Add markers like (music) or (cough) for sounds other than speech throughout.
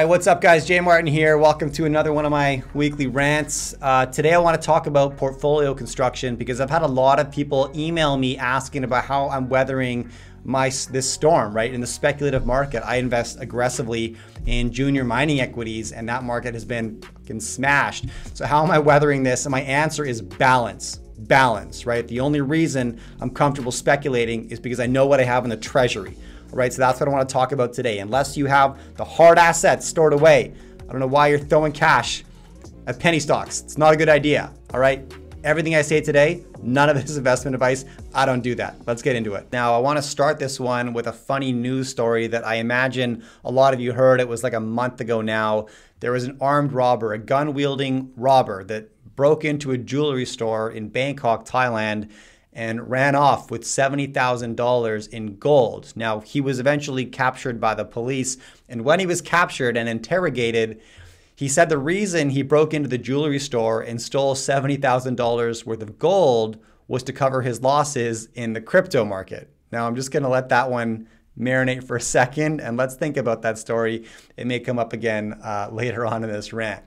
right, what's up, guys? Jay Martin here. Welcome to another one of my weekly rants. Uh, today, I want to talk about portfolio construction because I've had a lot of people email me asking about how I'm weathering my this storm, right? In the speculative market, I invest aggressively in junior mining equities, and that market has been fucking smashed. So, how am I weathering this? And my answer is balance. Balance, right? The only reason I'm comfortable speculating is because I know what I have in the treasury right? So that's what I want to talk about today. Unless you have the hard assets stored away, I don't know why you're throwing cash at penny stocks. It's not a good idea, all right? Everything I say today, none of it is (laughs) investment advice. I don't do that. Let's get into it. Now, I want to start this one with a funny news story that I imagine a lot of you heard. It was like a month ago now. There was an armed robber, a gun wielding robber that broke into a jewelry store in Bangkok, Thailand and ran off with $70,000 in gold. Now, he was eventually captured by the police, and when he was captured and interrogated, he said the reason he broke into the jewelry store and stole $70,000 worth of gold was to cover his losses in the crypto market. Now, I'm just going to let that one marinate for a second and let's think about that story. It may come up again uh, later on in this rant.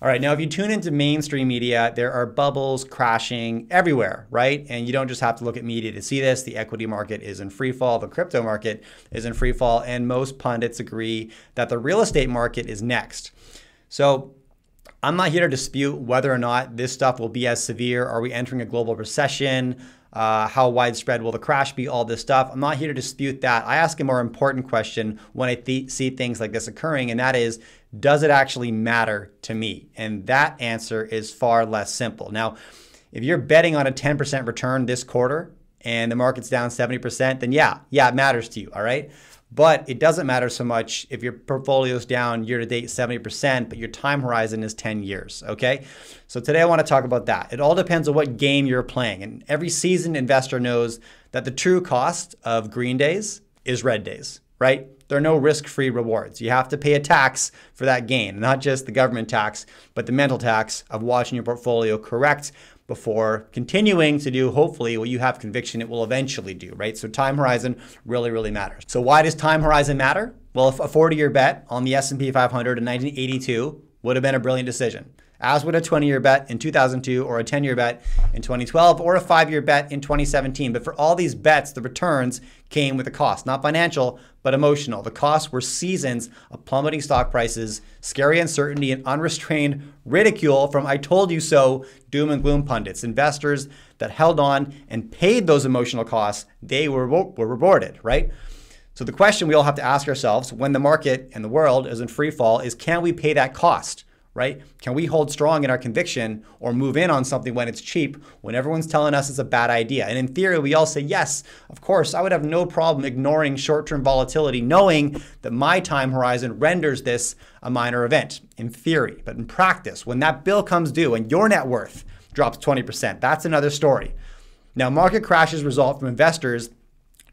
All right, now if you tune into mainstream media, there are bubbles crashing everywhere, right? And you don't just have to look at media to see this. The equity market is in free fall, the crypto market is in free fall, and most pundits agree that the real estate market is next. So I'm not here to dispute whether or not this stuff will be as severe. Are we entering a global recession? Uh, how widespread will the crash be? All this stuff. I'm not here to dispute that. I ask a more important question when I th- see things like this occurring, and that is does it actually matter to me? And that answer is far less simple. Now, if you're betting on a 10% return this quarter and the market's down 70%, then yeah, yeah, it matters to you, all right? But it doesn't matter so much if your portfolio's down year to date 70%, but your time horizon is 10 years, okay? So today I want to talk about that. It all depends on what game you're playing. And every seasoned investor knows that the true cost of green days is red days, right? there are no risk-free rewards. You have to pay a tax for that gain, not just the government tax, but the mental tax of watching your portfolio correct before continuing to do hopefully what you have conviction it will eventually do, right? So time horizon really really matters. So why does time horizon matter? Well, if a 40-year bet on the S&P 500 in 1982 would have been a brilliant decision as would a 20 year bet in 2002 or a 10 year bet in 2012 or a five year bet in 2017. But for all these bets, the returns came with a cost, not financial, but emotional. The costs were seasons of plummeting stock prices, scary uncertainty, and unrestrained ridicule from I told you so doom and gloom pundits. Investors that held on and paid those emotional costs, they were, were rewarded, right? So the question we all have to ask ourselves when the market and the world is in free fall is can we pay that cost? right? Can we hold strong in our conviction or move in on something when it's cheap, when everyone's telling us it's a bad idea? And in theory, we all say, yes, of course, I would have no problem ignoring short term volatility, knowing that my time horizon renders this a minor event in theory. But in practice, when that bill comes due and your net worth drops 20%, that's another story. Now, market crashes result from investors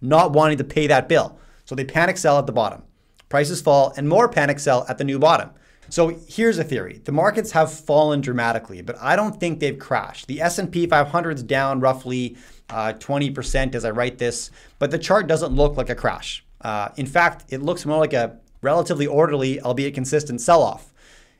not wanting to pay that bill. So they panic sell at the bottom. Prices fall and more panic sell at the new bottom. So here's a theory. The markets have fallen dramatically, but I don't think they've crashed. The S&P 500 is down roughly uh, 20% as I write this, but the chart doesn't look like a crash. Uh, in fact, it looks more like a relatively orderly, albeit consistent sell-off.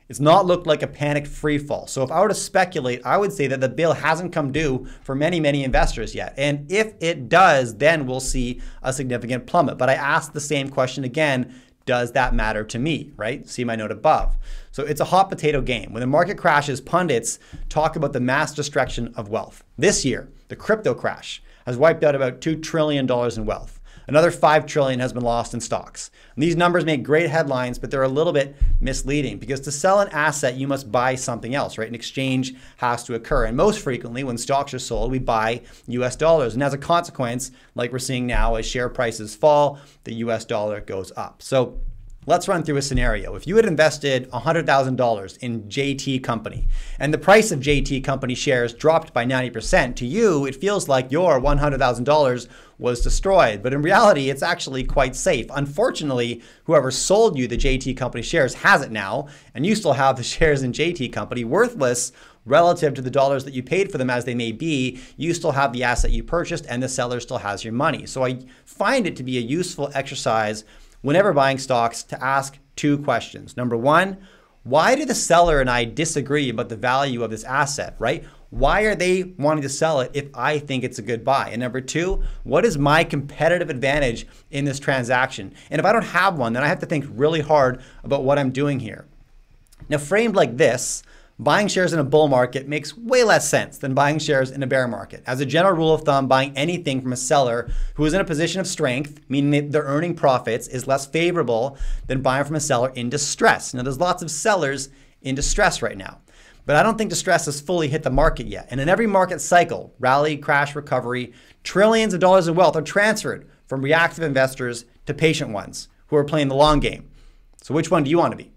It's not looked like a panicked free fall. So if I were to speculate, I would say that the bill hasn't come due for many, many investors yet. And if it does, then we'll see a significant plummet. But I ask the same question again does that matter to me, right? See my note above. So it's a hot potato game. When the market crashes, pundits talk about the mass destruction of wealth. This year, the crypto crash has wiped out about $2 trillion in wealth. Another 5 trillion has been lost in stocks. And these numbers make great headlines, but they're a little bit misleading because to sell an asset, you must buy something else, right? An exchange has to occur. And most frequently, when stocks are sold, we buy US dollars. And as a consequence, like we're seeing now, as share prices fall, the US dollar goes up. So Let's run through a scenario. If you had invested $100,000 in JT Company and the price of JT Company shares dropped by 90%, to you, it feels like your $100,000 was destroyed. But in reality, it's actually quite safe. Unfortunately, whoever sold you the JT Company shares has it now, and you still have the (laughs) shares in JT Company worthless relative to the dollars that you paid for them as they may be, you still have the asset you purchased and the seller still has your money. So I find it to be a useful exercise whenever buying stocks to ask two questions. Number one, why do the seller and I disagree about the value of this asset, right? Why are they wanting to sell it if I think it's a good buy? And number two, what is my competitive advantage in this transaction? And if I don't have one, then I have to think really hard about what I'm doing here. Now, framed like this, buying shares in a bull market makes way less sense than buying shares in a bear market. As a general rule of thumb, buying anything from a seller who is in a position of strength, meaning they're earning profits, is less favorable than buying from a seller in distress. Now, there's lots of sellers in distress right now. But I don't think distress has fully hit the market yet. And in every market cycle, rally, crash, recovery, trillions of dollars of wealth are transferred from reactive investors to patient ones who are playing the long game. So which one do you want to be?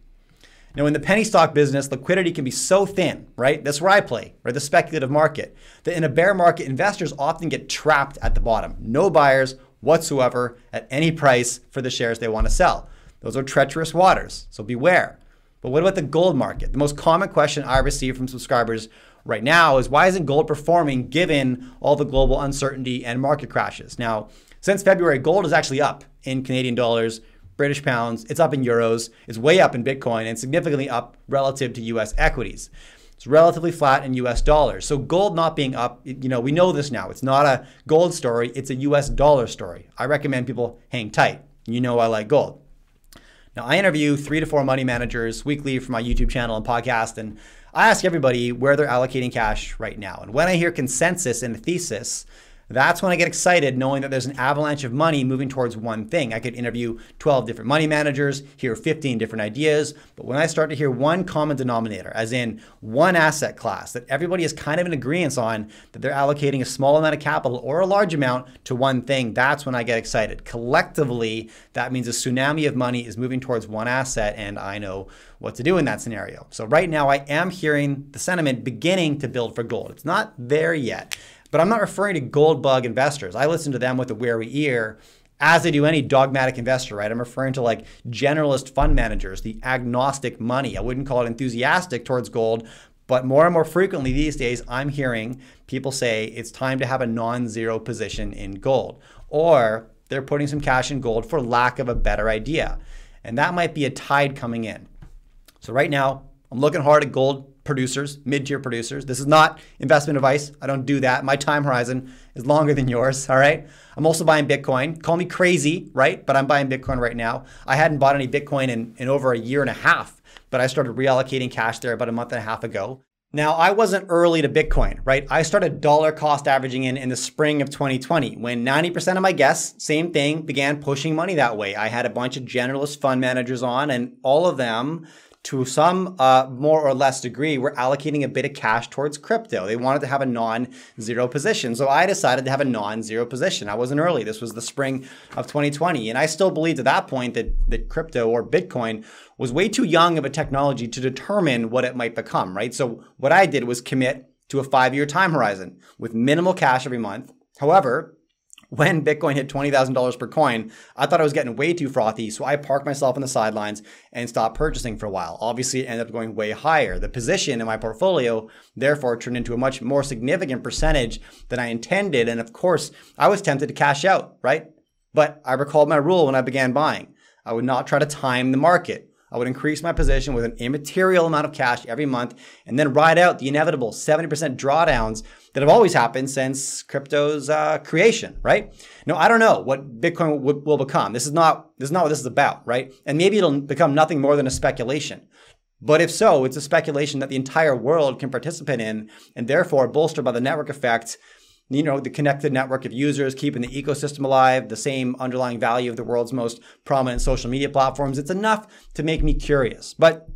Now, in the penny stock business, liquidity can be so thin, right? That's where I play, right? The speculative market. That in a bear market, investors often get trapped at the bottom. No buyers whatsoever at any price for the shares they want to sell. Those are treacherous waters, so beware. But what about the gold market? The most common question I receive from subscribers right now is why isn't gold performing given all the global uncertainty and market crashes? Now, since February, gold is actually up in Canadian dollars British pounds, it's up in euros, it's way up in Bitcoin, and significantly up relative to US equities. It's relatively flat in US dollars. So gold not being up, you know, we know this now. It's not a gold story, it's a US dollar story. I recommend people hang tight. You know I like gold. Now, I interview three to four money managers weekly for my YouTube channel and podcast, and I ask everybody where they're allocating cash right now. And when I hear consensus in a thesis, that's when I get excited knowing that there's an avalanche of money moving towards one thing. I could interview 12 different money managers, hear 15 different ideas, but when I start to hear one common denominator, as in one asset class that everybody is kind of in agreement on that they're allocating a small amount of capital or a large amount to one thing, that's when I get excited. Collectively, that means a tsunami of money is moving towards one asset, and I know what to do in that scenario. So, right now, I am hearing the sentiment beginning to build for gold. It's not there yet. But I'm not referring to gold bug investors. I listen to them with a wary ear as I do any dogmatic investor, right? I'm referring to like generalist fund managers, the agnostic money. I wouldn't call it enthusiastic towards gold, but more and more frequently these days, I'm hearing people say it's time to have a non zero position in gold, or they're putting some cash in gold for lack of a better idea. And that might be a tide coming in. So, right now, I'm looking hard at gold producers, mid tier producers. This is not investment advice. I don't do that. My time horizon is longer than yours. All right. I'm also buying Bitcoin. Call me crazy, right? But I'm buying Bitcoin right now. I hadn't bought any Bitcoin in, in over a year and a half, but I started reallocating cash there about a month and a half ago. Now, I wasn't early to Bitcoin, right? I started dollar cost averaging in in the spring of 2020 when 90% of my guests, same thing, began pushing money that way. I had a bunch of generalist fund managers on, and all of them to some uh, more or less degree, were allocating a bit of cash towards crypto. They wanted to have a non-zero position. So I decided to have a non-zero position. I wasn't early. This was the spring of 2020. And I still believed at that point that, that crypto or Bitcoin was way too young of a technology to determine what it might become, right? So what I did was commit to a five-year time horizon with minimal cash every month. However, when Bitcoin hit $20,000 per coin, I thought I was getting way too frothy. So I parked myself on the sidelines and stopped purchasing for a while. Obviously, it ended up going way higher. The position in my portfolio, therefore, turned into a much more significant percentage than I intended. And of course, I was tempted to cash out, right? But I recalled my rule when I began buying. I would not try to time the market. I would increase my position with an immaterial amount of cash every month and then ride out the inevitable 70% drawdowns that have always happened since crypto's uh, creation, right? Now, I don't know what Bitcoin w- will become. This is not this is not what this is about, right? And maybe it'll become nothing more than a speculation. But if so, it's a speculation that the entire world can participate in, and therefore bolstered by the network effect you know, the connected network of users, keeping the ecosystem alive, the same underlying value of the world's most prominent social media platforms. It's enough to make me curious. But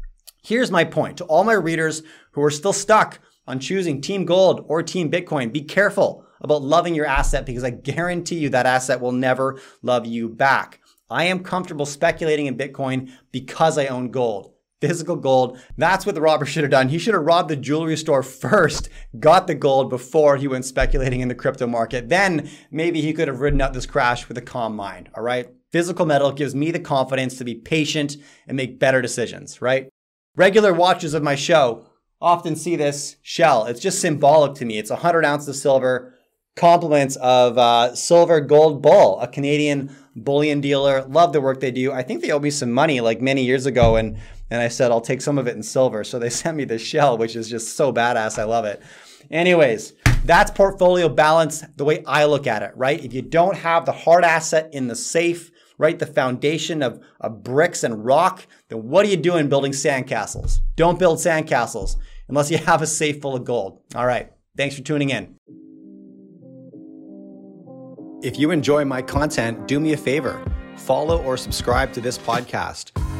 here's my point to all my readers who are still stuck on choosing Team Gold or Team Bitcoin, be careful about loving your asset because I guarantee you that asset will never love you back. I am comfortable speculating in Bitcoin because I own gold physical gold. That's what the robber should have done. He should have robbed the jewelry store first, got the gold before he went speculating in the crypto market. Then maybe he could have ridden out this crash with a calm mind, all right? Physical metal gives me the confidence to be patient and make better decisions, right? Regular watchers of my show often see this shell. It's just symbolic to me. It's 100 ounces of silver, compliments of uh, Silver Gold Bull, a Canadian bullion dealer. Love the work they do. I think they owe me some money like many years ago, and and I said I'll take some of it in silver. So they (laughs) sent me this shell, which is just so badass. I love it. Anyways, that's portfolio balance the way I look at it, right? If you don't have the hard asset in the safe, right, the foundation of, of bricks and rock, then what are you doing building sandcastles? Don't build sandcastles unless you (laughs) have a safe full of gold. All right. Thanks for tuning in. If you enjoy my content, do me a favor follow or subscribe to this podcast,